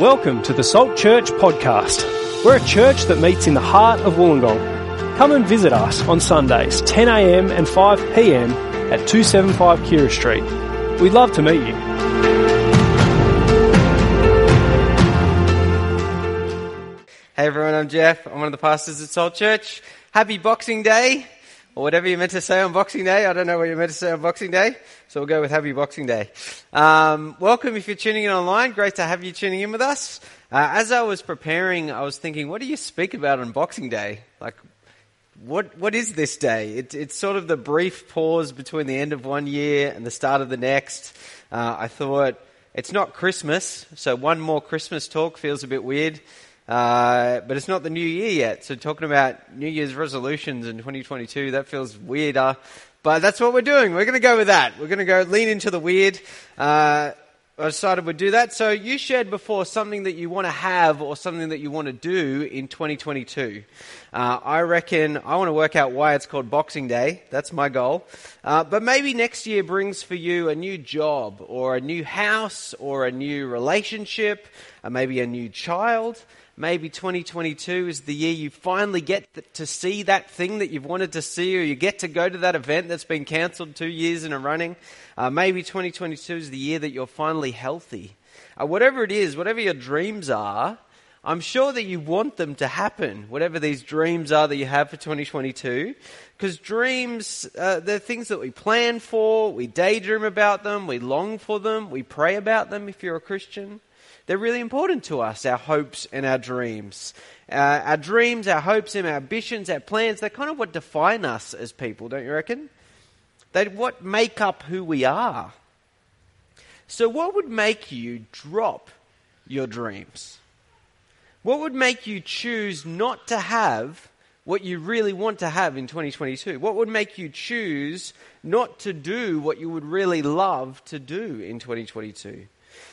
Welcome to the Salt Church podcast. We're a church that meets in the heart of Wollongong. Come and visit us on Sundays, 10am and 5pm at 275 Keira Street. We'd love to meet you. Hey everyone, I'm Jeff. I'm one of the pastors at Salt Church. Happy Boxing Day, or whatever you're meant to say on Boxing Day. I don't know what you're meant to say on Boxing Day, so we'll go with Happy Boxing Day. Um, welcome if you're tuning in online. Great to have you tuning in with us. Uh, as I was preparing, I was thinking, what do you speak about on Boxing Day? Like, what what is this day? It, it's sort of the brief pause between the end of one year and the start of the next. Uh, I thought it's not Christmas, so one more Christmas talk feels a bit weird. Uh, but it's not the new year yet. So talking about New Year's resolutions in 2022, that feels weirder. But that's what we're doing. We're going to go with that. We're going to go lean into the weird. Uh, I decided we'd do that. So you shared before something that you want to have or something that you want to do in 2022. Uh, I reckon I want to work out why it's called Boxing Day. That's my goal. Uh, but maybe next year brings for you a new job or a new house or a new relationship, or maybe a new child. Maybe 2022 is the year you finally get to see that thing that you've wanted to see, or you get to go to that event that's been cancelled two years in a running. Uh, maybe 2022 is the year that you're finally healthy. Uh, whatever it is, whatever your dreams are, I'm sure that you want them to happen, whatever these dreams are that you have for 2022. Because dreams, uh, they're things that we plan for, we daydream about them, we long for them, we pray about them if you're a Christian. They're really important to us, our hopes and our dreams. Uh, our dreams, our hopes and our ambitions, our plans, they're kind of what define us as people, don't you reckon? They what make up who we are. So what would make you drop your dreams? What would make you choose not to have what you really want to have in 2022? What would make you choose not to do what you would really love to do in 2022?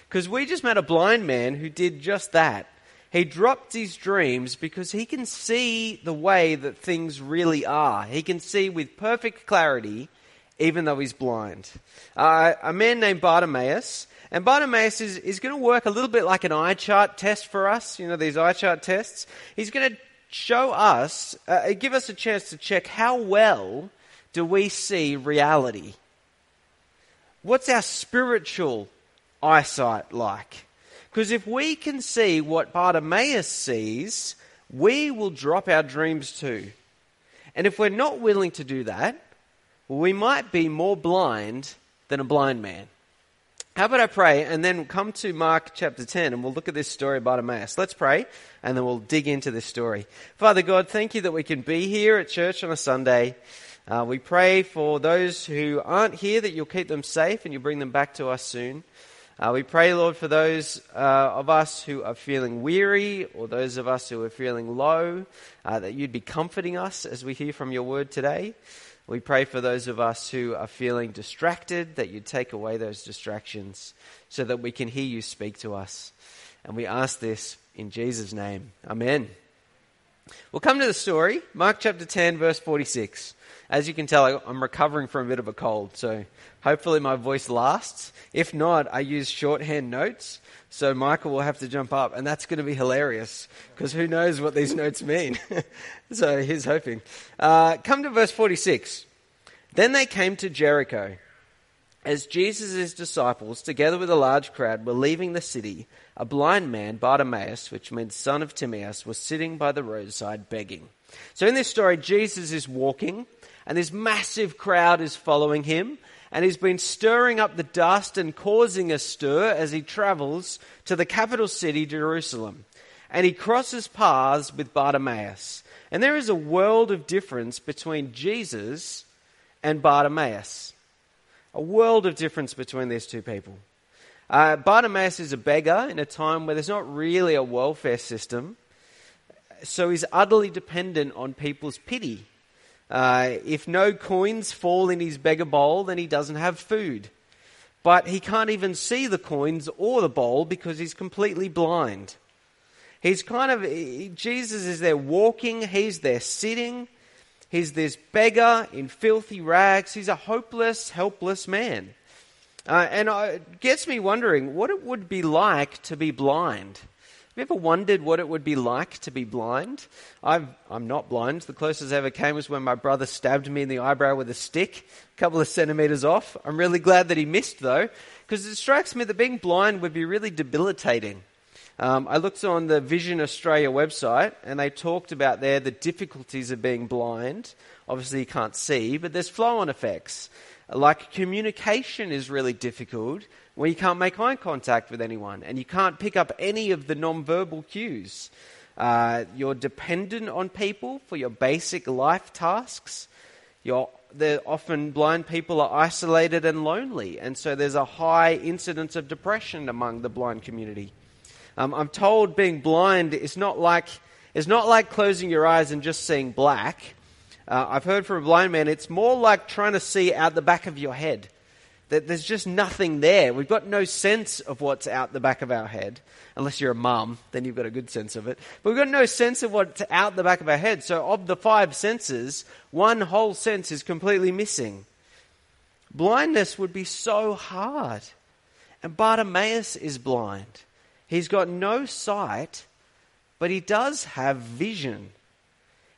Because we just met a blind man who did just that. He dropped his dreams because he can see the way that things really are. He can see with perfect clarity, even though he's blind. Uh, a man named Bartimaeus, and Bartimaeus is, is going to work a little bit like an eye chart test for us. You know, these eye chart tests. He's going to show us, uh, give us a chance to check how well do we see reality. What's our spiritual eyesight like? Because if we can see what Bartimaeus sees, we will drop our dreams too. And if we're not willing to do that, we might be more blind than a blind man. How about I pray and then come to Mark chapter 10 and we'll look at this story of Bartimaeus. Let's pray and then we'll dig into this story. Father God, thank you that we can be here at church on a Sunday. Uh, we pray for those who aren't here that you'll keep them safe and you bring them back to us soon. Uh, we pray, Lord, for those uh, of us who are feeling weary or those of us who are feeling low, uh, that you'd be comforting us as we hear from your word today. We pray for those of us who are feeling distracted, that you'd take away those distractions so that we can hear you speak to us. And we ask this in Jesus' name. Amen. We'll come to the story, Mark chapter 10, verse 46. As you can tell, I'm recovering from a bit of a cold, so hopefully my voice lasts. If not, I use shorthand notes, so Michael will have to jump up, and that's going to be hilarious, because who knows what these notes mean. so he's hoping. Uh, come to verse 46. Then they came to Jericho. As Jesus' disciples, together with a large crowd, were leaving the city, a blind man, Bartimaeus, which means son of Timaeus, was sitting by the roadside begging. So in this story, Jesus is walking and this massive crowd is following him, and he's been stirring up the dust and causing a stir as he travels to the capital city, Jerusalem. And he crosses paths with Bartimaeus. And there is a world of difference between Jesus and Bartimaeus. A world of difference between these two people. Uh, Bartimaeus is a beggar in a time where there's not really a welfare system, so he's utterly dependent on people's pity uh, if no coins fall in his beggar bowl, then he doesn't have food. But he can't even see the coins or the bowl because he's completely blind. He's kind of, Jesus is there walking, he's there sitting. He's this beggar in filthy rags. He's a hopeless, helpless man. Uh, and it gets me wondering what it would be like to be blind. Have you ever wondered what it would be like to be blind? i am not blind. The closest I ever came was when my brother stabbed me in the eyebrow with a stick, a couple of centimeters off. I'm really glad that he missed, though, because it strikes me that being blind would be really debilitating. Um, I looked on the Vision Australia website, and they talked about there the difficulties of being blind. Obviously, you can't see, but there's flow on effects. Like communication is really difficult when you can't make eye contact with anyone and you can't pick up any of the non-verbal cues. Uh, you're dependent on people for your basic life tasks. You're, often blind people are isolated and lonely, and so there's a high incidence of depression among the blind community. Um, I'm told being blind is not like it's not like closing your eyes and just seeing black. Uh, I've heard from a blind man, it's more like trying to see out the back of your head. That there's just nothing there. We've got no sense of what's out the back of our head. Unless you're a mum, then you've got a good sense of it. But we've got no sense of what's out the back of our head. So, of the five senses, one whole sense is completely missing. Blindness would be so hard. And Bartimaeus is blind. He's got no sight, but he does have vision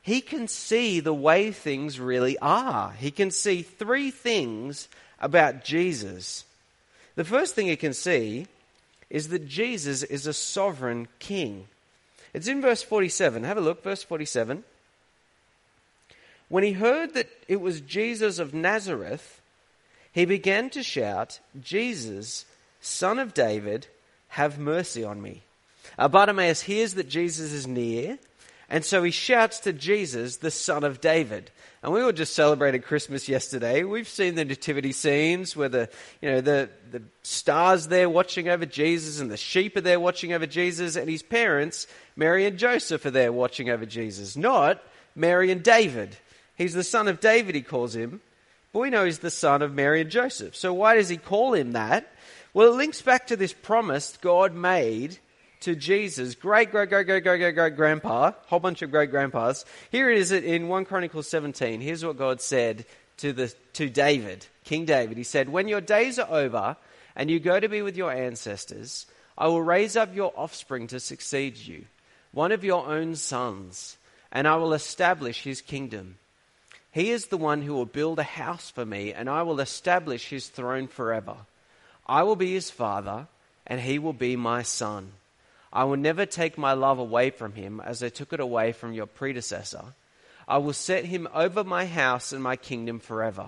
he can see the way things really are. He can see three things about Jesus. The first thing he can see is that Jesus is a sovereign king. It's in verse 47. Have a look, verse 47. When he heard that it was Jesus of Nazareth, he began to shout, Jesus, son of David, have mercy on me. Uh, Bartimaeus hears that Jesus is near and so he shouts to Jesus, the son of David. And we all just celebrated Christmas yesterday. We've seen the nativity scenes where the, you know, the, the stars there watching over Jesus and the sheep are there watching over Jesus and his parents, Mary and Joseph, are there watching over Jesus. Not Mary and David. He's the son of David, he calls him. But we know he's the son of Mary and Joseph. So why does he call him that? Well, it links back to this promise God made to Jesus, great, great, great, great, great, great, great grandpa, whole bunch of great grandpas. Here it is in 1 Chronicles 17. Here's what God said to, the, to David, King David. He said, When your days are over and you go to be with your ancestors, I will raise up your offspring to succeed you, one of your own sons, and I will establish his kingdom. He is the one who will build a house for me, and I will establish his throne forever. I will be his father, and he will be my son. I will never take my love away from him as I took it away from your predecessor. I will set him over my house and my kingdom forever.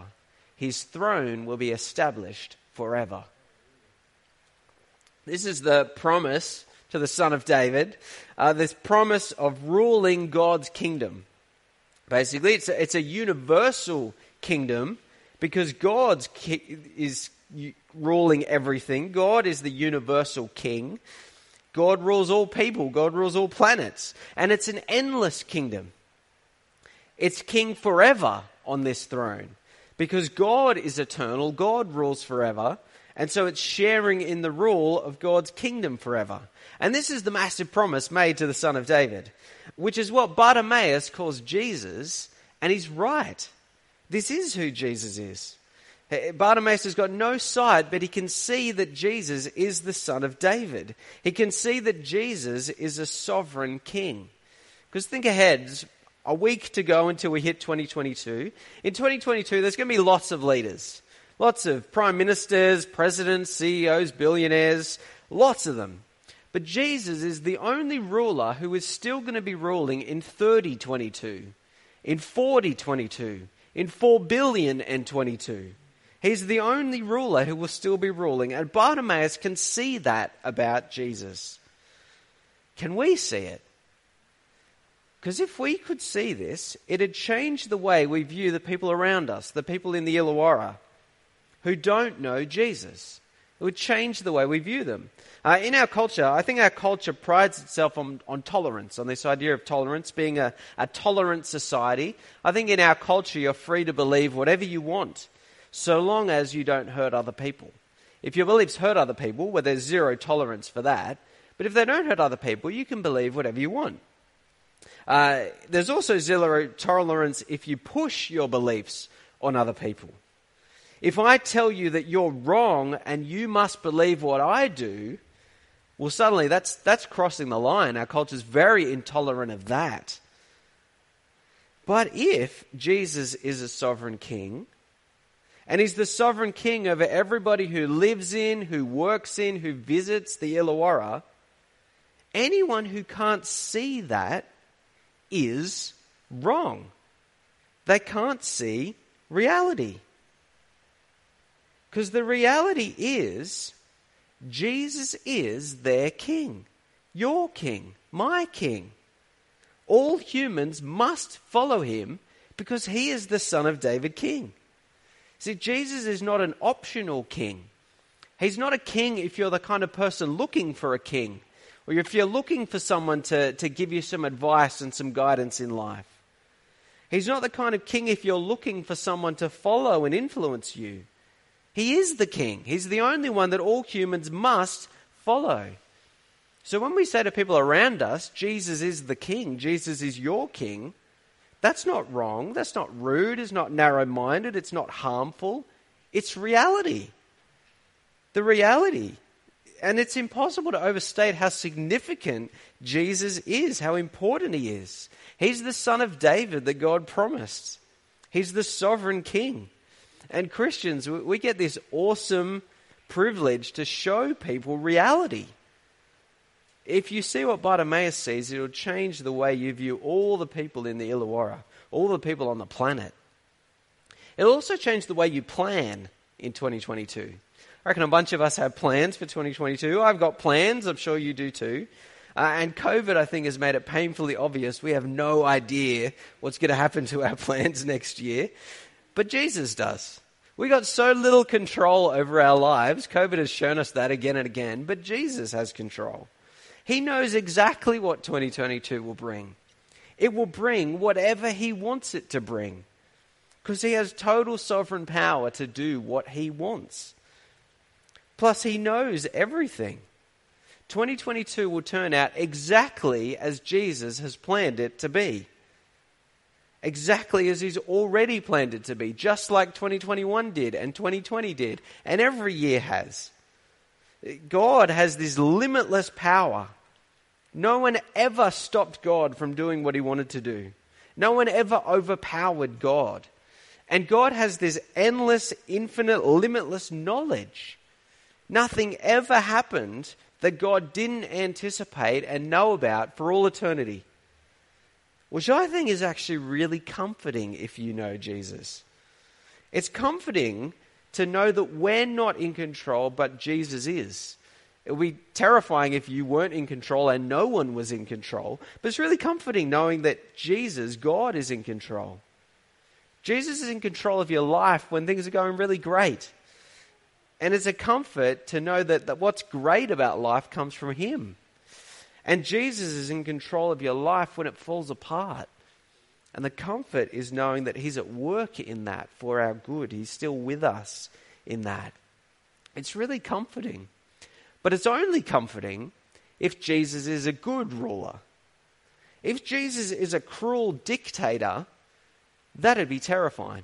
His throne will be established forever. This is the promise to the son of David, uh, this promise of ruling God's kingdom. Basically, it's a, it's a universal kingdom because God ki- is ruling everything. God is the universal king. God rules all people, God rules all planets, and it's an endless kingdom. It's king forever on this throne because God is eternal, God rules forever, and so it's sharing in the rule of God's kingdom forever. And this is the massive promise made to the son of David, which is what Bartimaeus calls Jesus, and he's right. This is who Jesus is. Eh, Bartimaeus has got no sight, but he can see that Jesus is the son of David. He can see that Jesus is a sovereign king. Because think ahead, a week to go until we hit 2022. In 2022, there's going to be lots of leaders. Lots of prime ministers, presidents, CEOs, billionaires, lots of them. But Jesus is the only ruler who is still going to be ruling in 3022, in 4022, in 4 billion and 22. He's the only ruler who will still be ruling, and Bartimaeus can see that about Jesus. Can we see it? Because if we could see this, it'd change the way we view the people around us, the people in the Illawarra who don't know Jesus. It would change the way we view them. Uh, in our culture, I think our culture prides itself on, on tolerance, on this idea of tolerance, being a, a tolerant society. I think in our culture, you're free to believe whatever you want so long as you don't hurt other people. If your beliefs hurt other people, well, there's zero tolerance for that. But if they don't hurt other people, you can believe whatever you want. Uh, there's also zero tolerance if you push your beliefs on other people. If I tell you that you're wrong and you must believe what I do, Well, suddenly that's, that's crossing the line. Our culture's very intolerant of that. But if Jesus is a sovereign king, and he's the sovereign king over everybody who lives in, who works in, who visits the Illawarra, anyone who can't see that is wrong. They can't see reality. Because the reality is, Jesus is their king, your king, my king. All humans must follow him because he is the son of David king. See, Jesus is not an optional king. He's not a king if you're the kind of person looking for a king, or if you're looking for someone to, to give you some advice and some guidance in life. He's not the kind of king if you're looking for someone to follow and influence you. He is the king. He's the only one that all humans must follow. So when we say to people around us, Jesus is the king, Jesus is your king, that's not wrong. That's not rude. It's not narrow minded. It's not harmful. It's reality. The reality. And it's impossible to overstate how significant Jesus is, how important he is. He's the son of David that God promised, he's the sovereign king. And Christians, we get this awesome privilege to show people reality. If you see what Bartimaeus sees, it'll change the way you view all the people in the Illawarra, all the people on the planet. It'll also change the way you plan in 2022. I reckon a bunch of us have plans for 2022. I've got plans, I'm sure you do too. Uh, and COVID, I think, has made it painfully obvious we have no idea what's going to happen to our plans next year. But Jesus does. We got so little control over our lives. COVID has shown us that again and again, but Jesus has control. He knows exactly what 2022 will bring. It will bring whatever He wants it to bring because He has total sovereign power to do what He wants. Plus, He knows everything. 2022 will turn out exactly as Jesus has planned it to be exactly as He's already planned it to be, just like 2021 did and 2020 did, and every year has. God has this limitless power. No one ever stopped God from doing what He wanted to do, no one ever overpowered God. And God has this endless, infinite, limitless knowledge. Nothing ever happened that God didn't anticipate and know about for all eternity which I think is actually really comforting if you know Jesus. It's comforting to know that we're not in control, but Jesus is. It would be terrifying if you weren't in control and no one was in control, but it's really comforting knowing that Jesus, God, is in control. Jesus is in control of your life when things are going really great. And it's a comfort to know that, that what's great about life comes from Him. And Jesus is in control of your life when it falls apart. And the comfort is knowing that He's at work in that for our good. He's still with us in that. It's really comforting. But it's only comforting if Jesus is a good ruler. If Jesus is a cruel dictator, that'd be terrifying.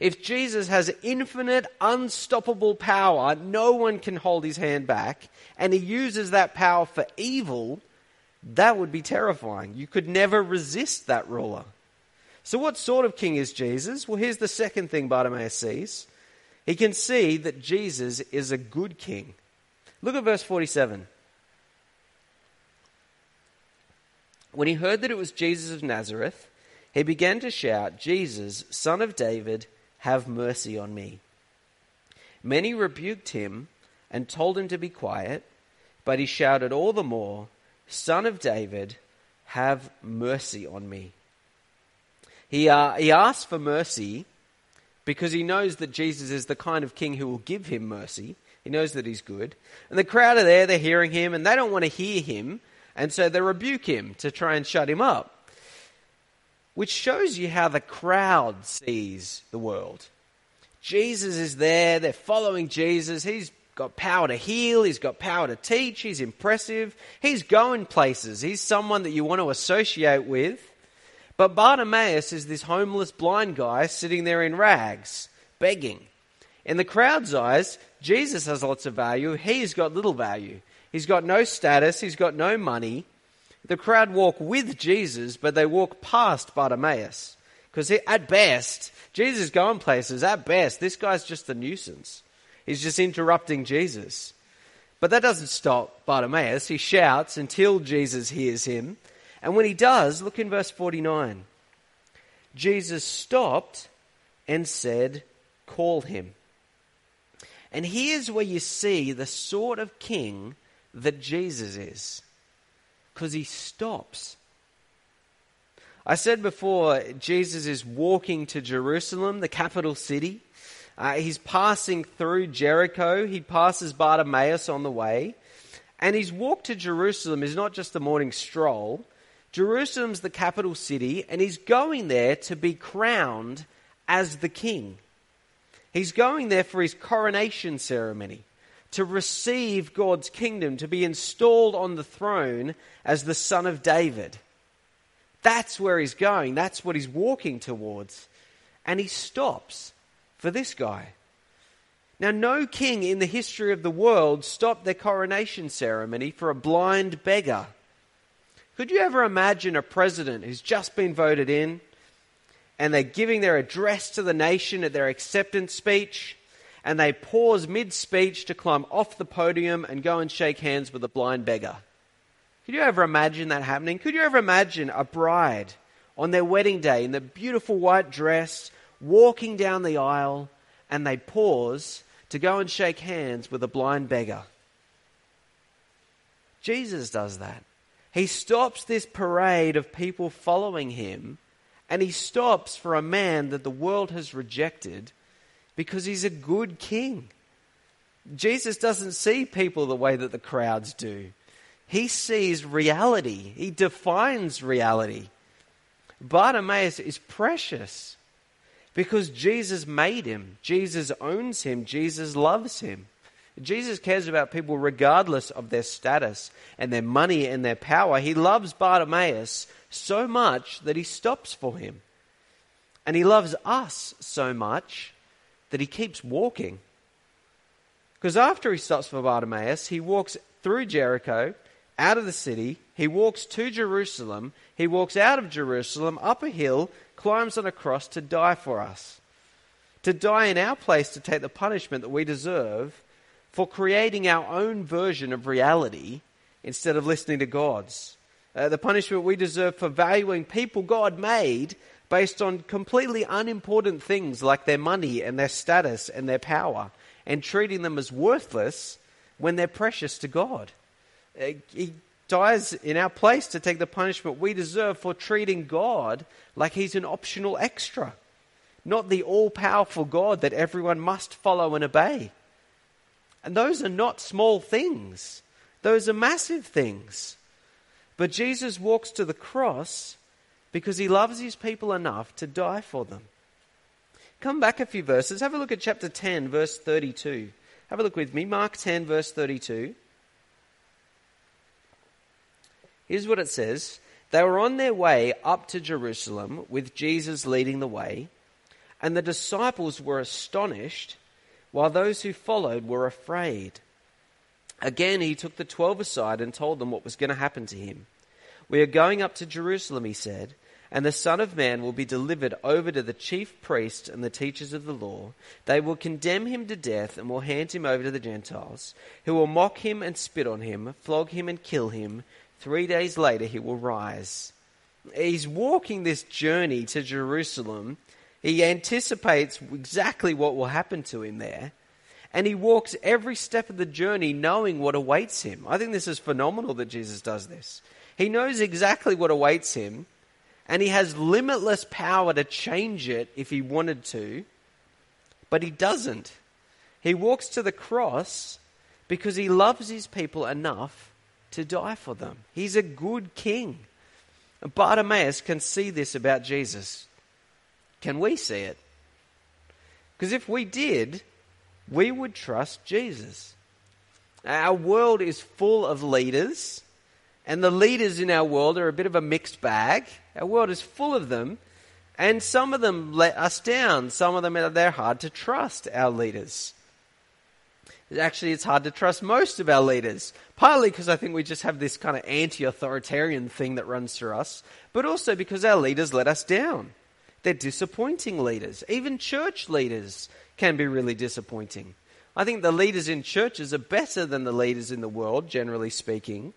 If Jesus has infinite, unstoppable power, no one can hold his hand back, and he uses that power for evil, that would be terrifying. You could never resist that ruler. So, what sort of king is Jesus? Well, here's the second thing Bartimaeus sees. He can see that Jesus is a good king. Look at verse 47. When he heard that it was Jesus of Nazareth, he began to shout, Jesus, son of David, have mercy on me. Many rebuked him and told him to be quiet, but he shouted all the more, Son of David, have mercy on me. He, uh, he asked for mercy because he knows that Jesus is the kind of king who will give him mercy. He knows that he's good. And the crowd are there, they're hearing him, and they don't want to hear him, and so they rebuke him to try and shut him up which shows you how the crowd sees the world. Jesus is there, they're following Jesus. He's got power to heal, he's got power to teach, he's impressive, he's going places, he's someone that you want to associate with. But Bartimaeus is this homeless blind guy sitting there in rags, begging. In the crowd's eyes, Jesus has lots of value, he's got little value. He's got no status, he's got no money. The crowd walk with Jesus, but they walk past Bartimaeus. Because at best, Jesus is going places. At best, this guy's just a nuisance. He's just interrupting Jesus. But that doesn't stop Bartimaeus. He shouts until Jesus hears him. And when he does, look in verse 49. Jesus stopped and said, Call him. And here's where you see the sort of king that Jesus is. Because he stops. I said before, Jesus is walking to Jerusalem, the capital city. Uh, he's passing through Jericho. He passes Bartimaeus on the way. And his walk to Jerusalem is not just a morning stroll. Jerusalem's the capital city, and he's going there to be crowned as the king. He's going there for his coronation ceremony, to receive God's kingdom, to be installed on the throne as the son of David. That's where he's going. That's what he's walking towards. And he stops for this guy. Now, no king in the history of the world stopped their coronation ceremony for a blind beggar. Could you ever imagine a president who's just been voted in and they're giving their address to the nation at their acceptance speech and they pause mid speech to climb off the podium and go and shake hands with a blind beggar? Could you ever imagine that happening? Could you ever imagine a bride on their wedding day in the beautiful white dress walking down the aisle and they pause to go and shake hands with a blind beggar? Jesus does that. He stops this parade of people following him and he stops for a man that the world has rejected because he's a good king. Jesus doesn't see people the way that the crowds do. He sees reality, he defines reality. Bartimaeus is precious because Jesus made him, Jesus owns him, Jesus loves him. Jesus cares about people regardless of their status and their money and their power. He loves Bartimaeus so much that he stops for him. And he loves us so much that he keeps walking. Because after he stops for Bartimaeus, he walks through Jericho out of the city. He walks to Jerusalem. He walks out of Jerusalem up a hill, climbs on a cross to die for us. To die in our place to take the punishment that we deserve for creating our own version of reality instead of listening to God's. Uh, the punishment we deserve for valuing people God made based on completely unimportant things like their money and their status and their power and treating them as worthless when they're precious to God. Uh, he dies in our place to take the punishment we deserve for treating God like he's an optional extra, not the all powerful God that everyone must follow and obey. And those are not small things, those are massive things. But Jesus walks to the cross because he loves his people enough to die for them. Come back a few verses. Have a look at chapter 10, verse 32. Have a look with me. Mark 10, verse 32. Here's what it says They were on their way up to Jerusalem with Jesus leading the way, and the disciples were astonished, while those who followed were afraid. Again, he took the twelve aside and told them what was going to happen to him. We are going up to Jerusalem, he said, and the Son of Man will be delivered over to the chief priests and the teachers of the law. They will condemn him to death and will hand him over to the Gentiles, who will mock him and spit on him, flog him and kill him Three days later, he will rise. He's walking this journey to Jerusalem. He anticipates exactly what will happen to him there. And he walks every step of the journey knowing what awaits him. I think this is phenomenal that Jesus does this. He knows exactly what awaits him, and he has limitless power to change it if he wanted to, but he doesn't. He walks to the cross because he loves his people enough to die for them. He's a good king. Bartimaeus can see this about Jesus. Can we see it? Because if we did, we would trust Jesus. Our world is full of leaders, and the leaders in our world are a bit of a mixed bag. Our world is full of them, and some of them let us down. Some of them, uh, they're hard to trust, our leaders. Actually, it's hard to trust most of our leaders. Partly because I think we just have this kind of anti authoritarian thing that runs through us, but also because our leaders let us down. They're disappointing leaders. Even church leaders can be really disappointing. I think the leaders in churches are better than the leaders in the world, generally speaking,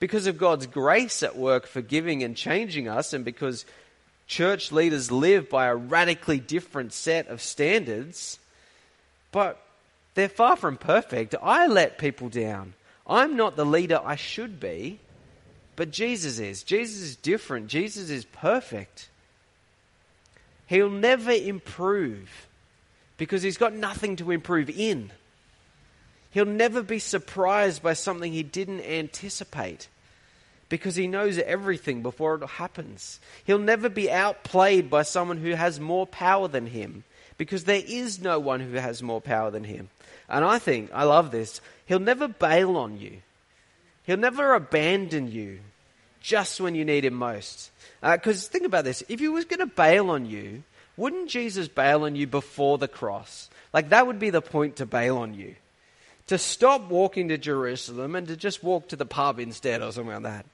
because of God's grace at work forgiving and changing us, and because church leaders live by a radically different set of standards. But they're far from perfect. I let people down. I'm not the leader I should be, but Jesus is. Jesus is different. Jesus is perfect. He'll never improve because he's got nothing to improve in. He'll never be surprised by something he didn't anticipate because he knows everything before it happens. He'll never be outplayed by someone who has more power than him because there is no one who has more power than him. And I think, I love this, he'll never bail on you. He'll never abandon you just when you need him most. Because uh, think about this if he was going to bail on you, wouldn't Jesus bail on you before the cross? Like, that would be the point to bail on you. To stop walking to Jerusalem and to just walk to the pub instead or something like that.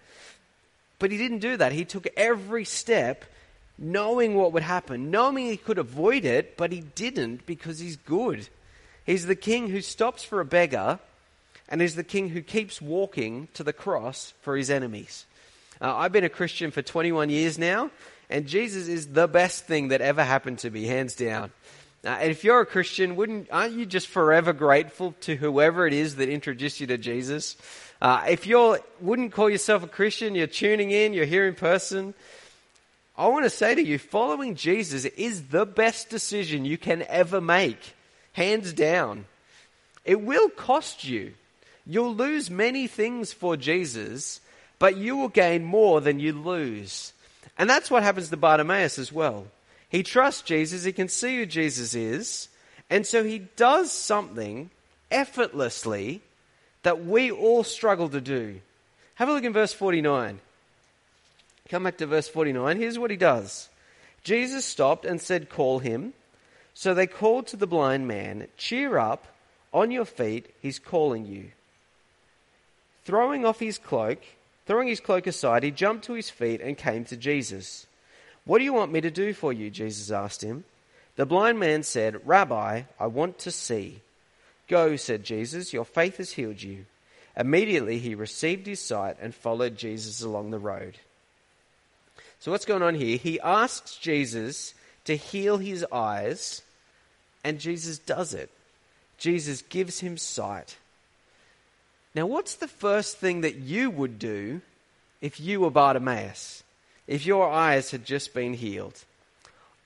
But he didn't do that. He took every step knowing what would happen, knowing he could avoid it, but he didn't because he's good. He's the king who stops for a beggar, and he's the king who keeps walking to the cross for his enemies. Uh, I've been a Christian for 21 years now, and Jesus is the best thing that ever happened to me, hands down. Uh, and if you're a Christian, wouldn't aren't you just forever grateful to whoever it is that introduced you to Jesus? Uh, if you wouldn't call yourself a Christian, you're tuning in, you're here in person. I want to say to you, following Jesus is the best decision you can ever make, hands down. It will cost you. You'll lose many things for Jesus, but you will gain more than you lose. And that's what happens to Bartimaeus as well. He trusts Jesus, he can see who Jesus is, and so he does something effortlessly that we all struggle to do. Have a look in verse 49. Come back to verse 49. Here's what he does Jesus stopped and said, Call him. So they called to the blind man, Cheer up, on your feet, he's calling you. Throwing off his cloak, Throwing his cloak aside, he jumped to his feet and came to Jesus. What do you want me to do for you? Jesus asked him. The blind man said, Rabbi, I want to see. Go, said Jesus, your faith has healed you. Immediately he received his sight and followed Jesus along the road. So, what's going on here? He asks Jesus to heal his eyes, and Jesus does it. Jesus gives him sight. Now, what's the first thing that you would do if you were Bartimaeus? If your eyes had just been healed?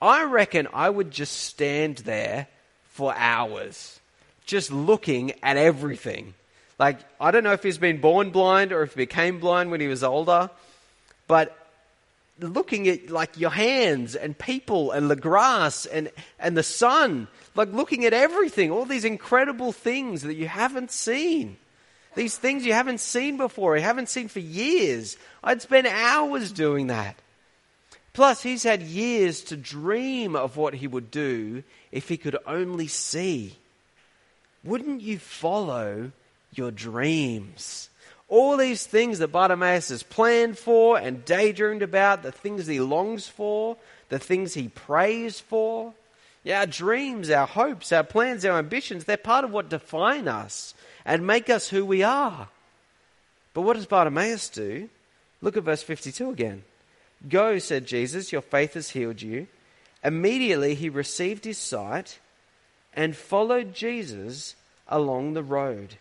I reckon I would just stand there for hours, just looking at everything. Like, I don't know if he's been born blind or if he became blind when he was older, but looking at like your hands and people and the grass and, and the sun, like looking at everything, all these incredible things that you haven't seen. These things you haven't seen before, you haven't seen for years. I'd spend hours doing that. Plus, he's had years to dream of what he would do if he could only see. Wouldn't you follow your dreams? All these things that Bartimaeus has planned for and daydreamed about, the things he longs for, the things he prays for. Yeah, our dreams, our hopes, our plans, our ambitions, they're part of what define us and make us who we are. But what does Bartimaeus do? Look at verse 52 again. Go, said Jesus, your faith has healed you. Immediately he received his sight and followed Jesus along the road.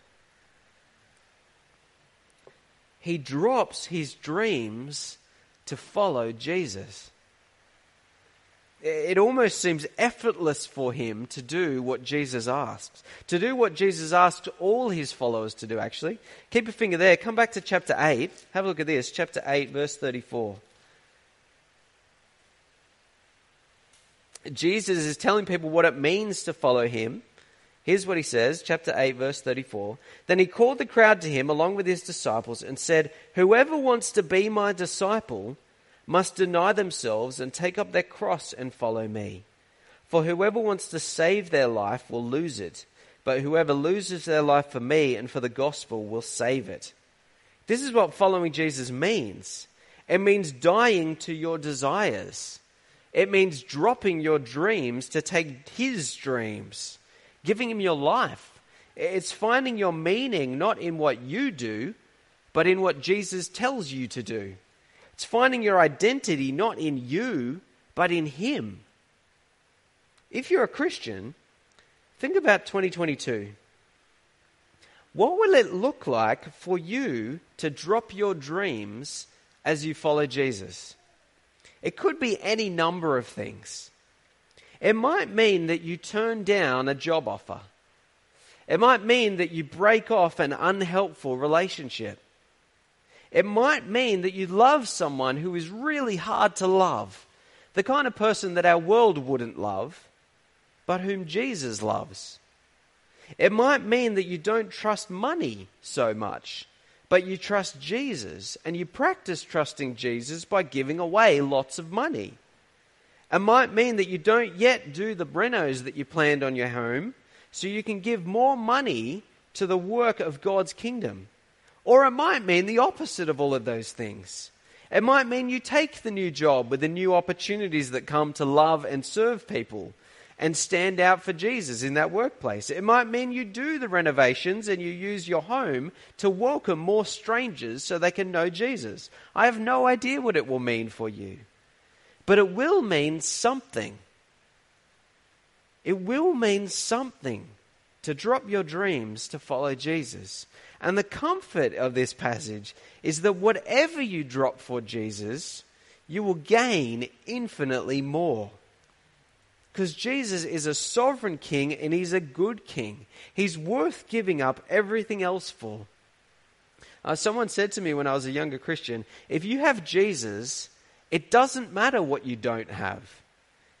He drops his dreams to follow Jesus it almost seems effortless for him to do what Jesus asks. To do what Jesus asked all his followers to do, actually. Keep your finger there. Come back to chapter 8. Have a look at this. Chapter 8, verse 34. Jesus is telling people what it means to follow him. Here's what he says, chapter 8, verse 34. Then he called the crowd to him along with his disciples and said, Whoever wants to be my disciple must deny themselves and take up their cross and follow me. For whoever wants to save their life will lose it, but whoever loses their life for me and for the gospel will save it. This is what following Jesus means. It means dying to your desires. It means dropping your dreams to take his dreams, giving him your life. It's finding your meaning not in what you do, but in what Jesus tells you to do. It's finding your identity not in you, but in him. If you're a Christian, think about 2022. What will it look like for you to drop your dreams as you follow Jesus? It could be any number of things. It might mean that you turn down a job offer. It might mean that you break off an unhelpful relationship. It might mean that you love someone who is really hard to love, the kind of person that our world wouldn't love, but whom Jesus loves. It might mean that you don't trust money so much, but you trust Jesus, and you practice trusting Jesus by giving away lots of money. It might mean that you don't yet do the renos that you planned on your home, so you can give more money to the work of God's kingdom. Or it might mean the opposite of all of those things. It might mean you take the new job with the new opportunities that come to love and serve people and stand out for Jesus in that workplace. It might mean you do the renovations and you use your home to welcome more strangers so they can know Jesus. I have no idea what it will mean for you, but it will mean something. It will mean something to drop your dreams to follow Jesus. And the comfort of this passage is that whatever you drop for Jesus, you will gain infinitely more. Because Jesus is a sovereign king and he's a good king. He's worth giving up everything else for. Uh, someone said to me when I was a younger Christian if you have Jesus, it doesn't matter what you don't have.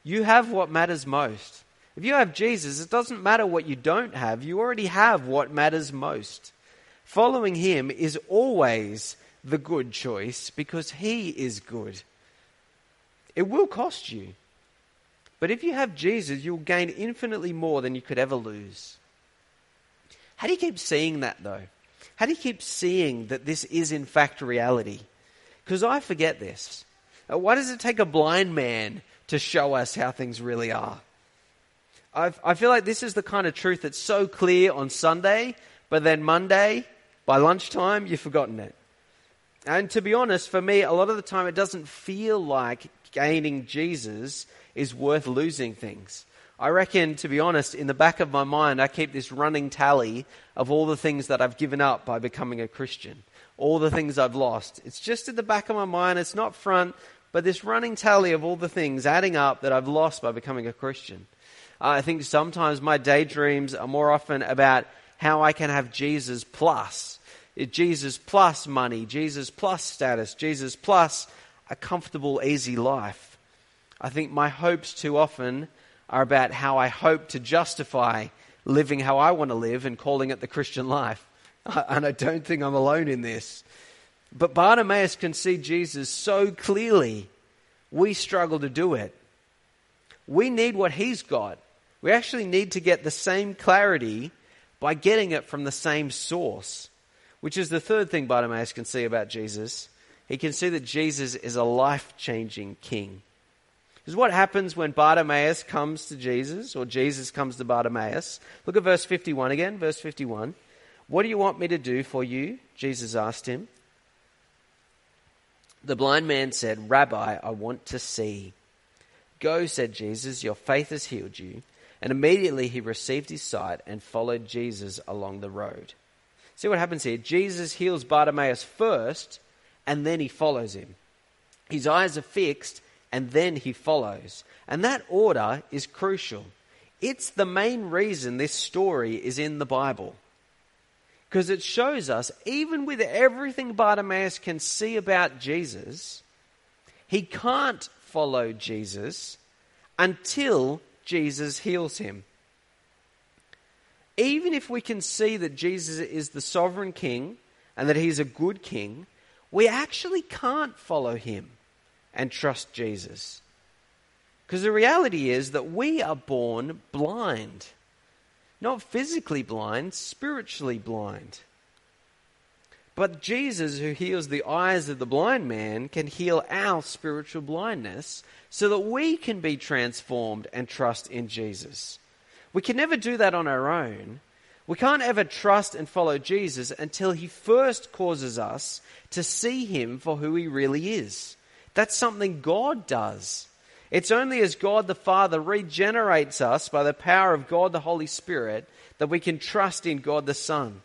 You have what matters most. If you have Jesus, it doesn't matter what you don't have. You already have what matters most. Following him is always the good choice because he is good. It will cost you. But if you have Jesus, you'll gain infinitely more than you could ever lose. How do you keep seeing that, though? How do you keep seeing that this is, in fact, reality? Because I forget this. Uh, why does it take a blind man to show us how things really are? I've, i feel like this is the kind of truth that's so clear on Sunday, but then Monday, by lunchtime, you've forgotten it. And to be honest, for me, a lot of the time it doesn't feel like gaining Jesus is worth losing things. I reckon, to be honest, in the back of my mind, I keep this running tally of all the things that I've given up by becoming a Christian, all the things I've lost. It's just at the back of my mind, it's not front, but this running tally of all the things adding up that I've lost by becoming a Christian. I think sometimes my daydreams are more often about how I can have Jesus plus. Jesus plus money, Jesus plus status, Jesus plus a comfortable, easy life. I think my hopes too often are about how I hope to justify living how I want to live and calling it the Christian life. And I don't think I'm alone in this. But Bartimaeus can see Jesus so clearly. We struggle to do it. We need what he's got. We actually need to get the same clarity by getting it from the same source, which is the third thing Bartimaeus can see about Jesus. He can see that Jesus is a life changing king. Is what happens when Bartimaeus comes to Jesus, or Jesus comes to Bartimaeus. Look at verse 51 again, verse 51. What do you want me to do for you? Jesus asked him. The blind man said, Rabbi, I want to see. Go, said Jesus, your faith has healed you. And immediately he received his sight and followed Jesus along the road. See what happens here? Jesus heals Bartimaeus first, and then he follows him. His eyes are fixed, and then he follows. And that order is crucial. It's the main reason this story is in the Bible. Because it shows us, even with everything Bartimaeus can see about Jesus, he can't follow Jesus until Jesus heals him. Even if we can see that Jesus is the sovereign king and that he's a good king, we actually can't follow him and trust Jesus. Because the reality is that we are born blind. Not physically blind, spiritually blind. But Jesus, who heals the eyes of the blind man, can heal our spiritual blindness so that we can be transformed and trust in Jesus. We can never do that on our own. We can't ever trust and follow Jesus until he first causes us to see him for who he really is. That's something God does. It's only as God the Father regenerates us by the power of God the Holy Spirit that we can trust in God the Son.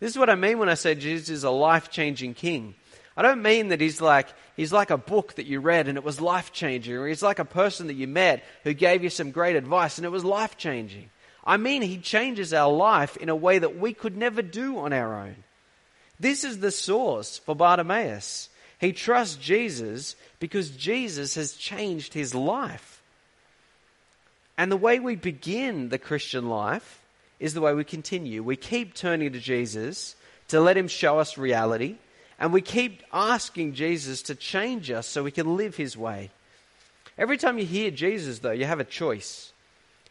This is what I mean when I say Jesus is a life changing king. I don't mean that he's like he's like a book that you read and it was life changing, or he's like a person that you met who gave you some great advice and it was life changing. I mean he changes our life in a way that we could never do on our own. This is the source for Bartimaeus. He trusts Jesus because Jesus has changed his life. And the way we begin the Christian life is the way we continue. We keep turning to Jesus to let him show us reality, and we keep asking Jesus to change us so we can live his way. Every time you hear Jesus, though, you have a choice.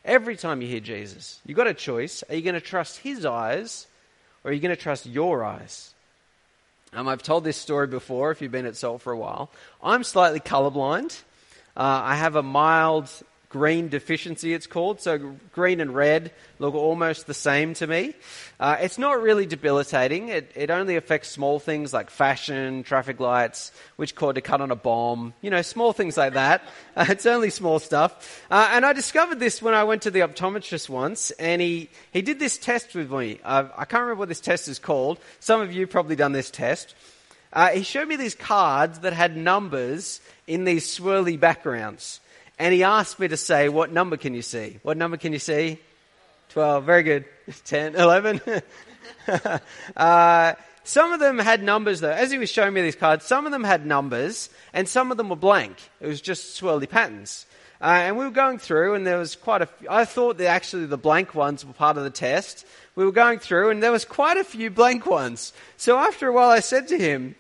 Every time you hear Jesus, you've got a choice. Are you going to trust his eyes or are you going to trust your eyes? Um, I've told this story before if you've been at Salt for a while. I'm slightly colorblind. Uh, I have a mild green deficiency, it's called. So green and red look almost the same to me. Uh, it's not really debilitating. It, it only affects small things like fashion, traffic lights, which cord to cut on a bomb, you know, small things like that. Uh, it's only small stuff. Uh, and I discovered this when I went to the optometrist once, and he, he did this test with me. Uh, I can't remember what this test is called. Some of you probably done this test. Uh, he showed me these cards that had numbers in these swirly backgrounds. And he asked me to say, What number can you see? What number can you see? 12. Very good. 10, 11. uh, some of them had numbers, though. As he was showing me these cards, some of them had numbers, and some of them were blank. It was just swirly patterns. Uh, and we were going through, and there was quite a few. I thought that actually the blank ones were part of the test. We were going through, and there was quite a few blank ones. So after a while, I said to him,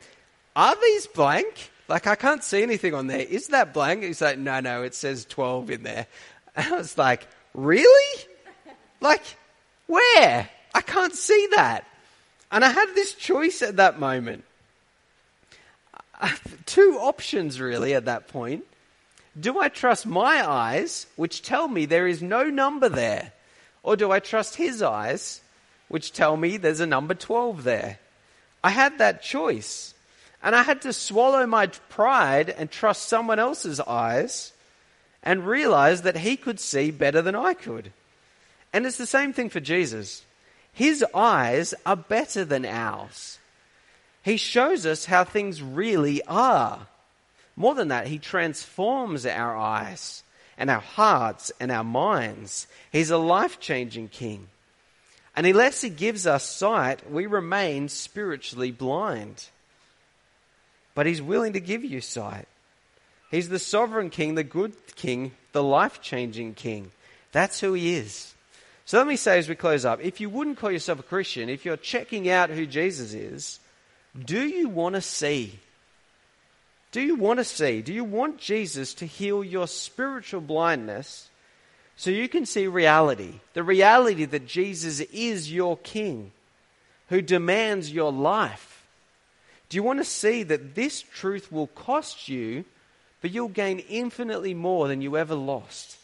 Are these blank? Like, I can't see anything on there. Is that blank? He's like, no, no, it says 12 in there. And I was like, really? Like, where? I can't see that. And I had this choice at that moment. Two options, really, at that point. Do I trust my eyes, which tell me there is no number there? Or do I trust his eyes, which tell me there's a number 12 there? I had that choice. And I had to swallow my pride and trust someone else's eyes and realize that he could see better than I could. And it's the same thing for Jesus. His eyes are better than ours. He shows us how things really are. More than that, he transforms our eyes and our hearts and our minds. He's a life changing king. And unless he gives us sight, we remain spiritually blind but He's willing to give you sight. He's the sovereign king, the good king, the life changing king. That's who He is. So let me say as we close up if you wouldn't call yourself a Christian, if you're checking out who Jesus is, do you want to see? Do you want to see? Do you want Jesus to heal your spiritual blindness so you can see reality? The reality that Jesus is your King who demands your life do you want to see that this truth will cost you, but you'll gain infinitely more than you ever lost?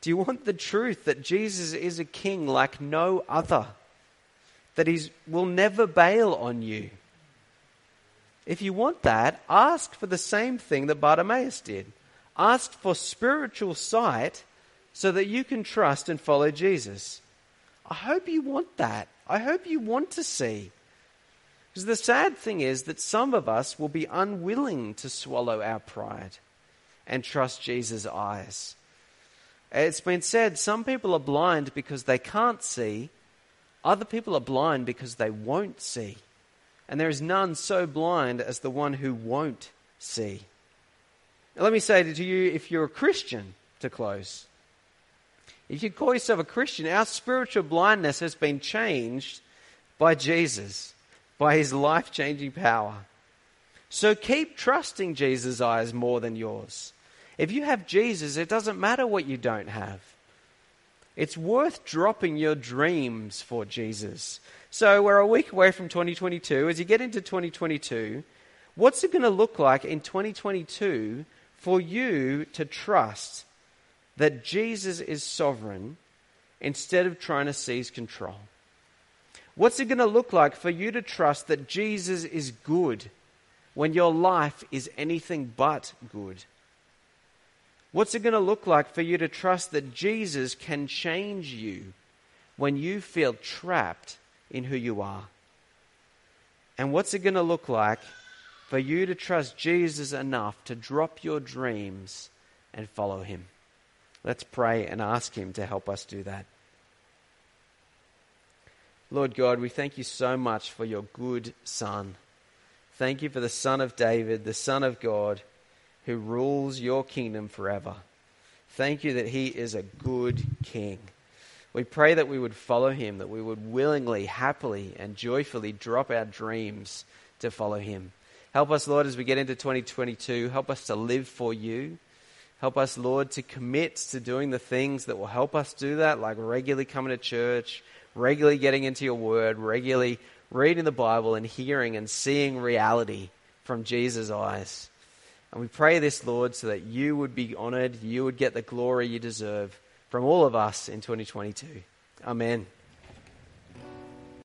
Do you want the truth that Jesus is a king like no other? That he will never bail on you? If you want that, ask for the same thing that Bartimaeus did. Ask for spiritual sight so that you can trust and follow Jesus. I hope you want that. I hope you want to see. Because the sad thing is that some of us will be unwilling to swallow our pride and trust Jesus' eyes. It's been said some people are blind because they can't see, other people are blind because they won't see. And there is none so blind as the one who won't see. Now, let me say to you if you're a Christian, to close, if you call yourself a Christian, our spiritual blindness has been changed by Jesus by his life changing power. So keep trusting Jesus' eyes more than yours. If you have Jesus, it doesn't matter what you don't have. it's worth dropping your dreams for Jesus. So we're a week away from 2022. As you get into 2022, what's it going to look like in 2022 for you to trust that Jesus is sovereign instead of trying to seize control? What's it going to look like for you to trust that Jesus is good when your life is anything but good? What's it going to look like for you to trust that Jesus can change you when you feel trapped in who you are? And what's it going to look like for you to trust Jesus enough to drop your dreams and follow him? Let's pray and ask him to help us do that. Lord God, we thank you so much for your good Son. Thank you for the Son of David, the Son of God, who rules your kingdom forever. Thank you that he is a good king. We pray that we would follow him, that we would willingly, happily, and joyfully drop our dreams to follow him. Help us, Lord, as we get into 2022. Help us to live for you. Help us, Lord, to commit to doing the things that will help us do that, like regularly coming to church, regularly getting into your word, regularly reading the Bible and hearing and seeing reality from Jesus' eyes. And we pray this, Lord, so that you would be honored, you would get the glory you deserve from all of us in 2022. Amen.